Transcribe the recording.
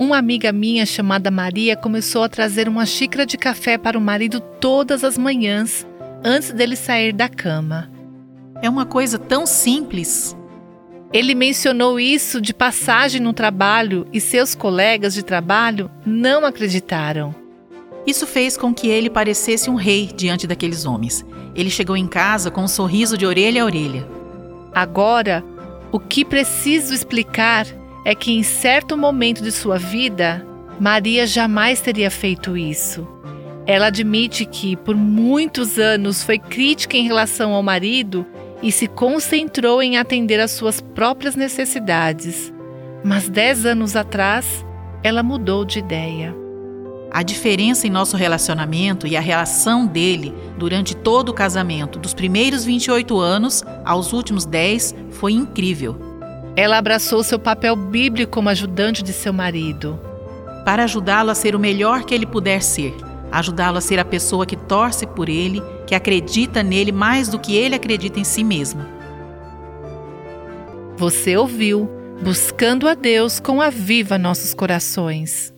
uma amiga minha chamada Maria começou a trazer uma xícara de café para o marido todas as manhãs, antes dele sair da cama. É uma coisa tão simples. Ele mencionou isso de passagem no trabalho e seus colegas de trabalho não acreditaram. Isso fez com que ele parecesse um rei diante daqueles homens. Ele chegou em casa com um sorriso de orelha a orelha. Agora, o que preciso explicar é que em certo momento de sua vida, Maria jamais teria feito isso. Ela admite que por muitos anos foi crítica em relação ao marido e se concentrou em atender às suas próprias necessidades. Mas dez anos atrás, ela mudou de ideia. A diferença em nosso relacionamento e a relação dele durante todo o casamento, dos primeiros 28 anos aos últimos 10, foi incrível. Ela abraçou seu papel bíblico como ajudante de seu marido. Para ajudá-lo a ser o melhor que ele puder ser, ajudá-lo a ser a pessoa que torce por ele, que acredita nele mais do que ele acredita em si mesmo. Você ouviu Buscando a Deus com a Viva Nossos Corações.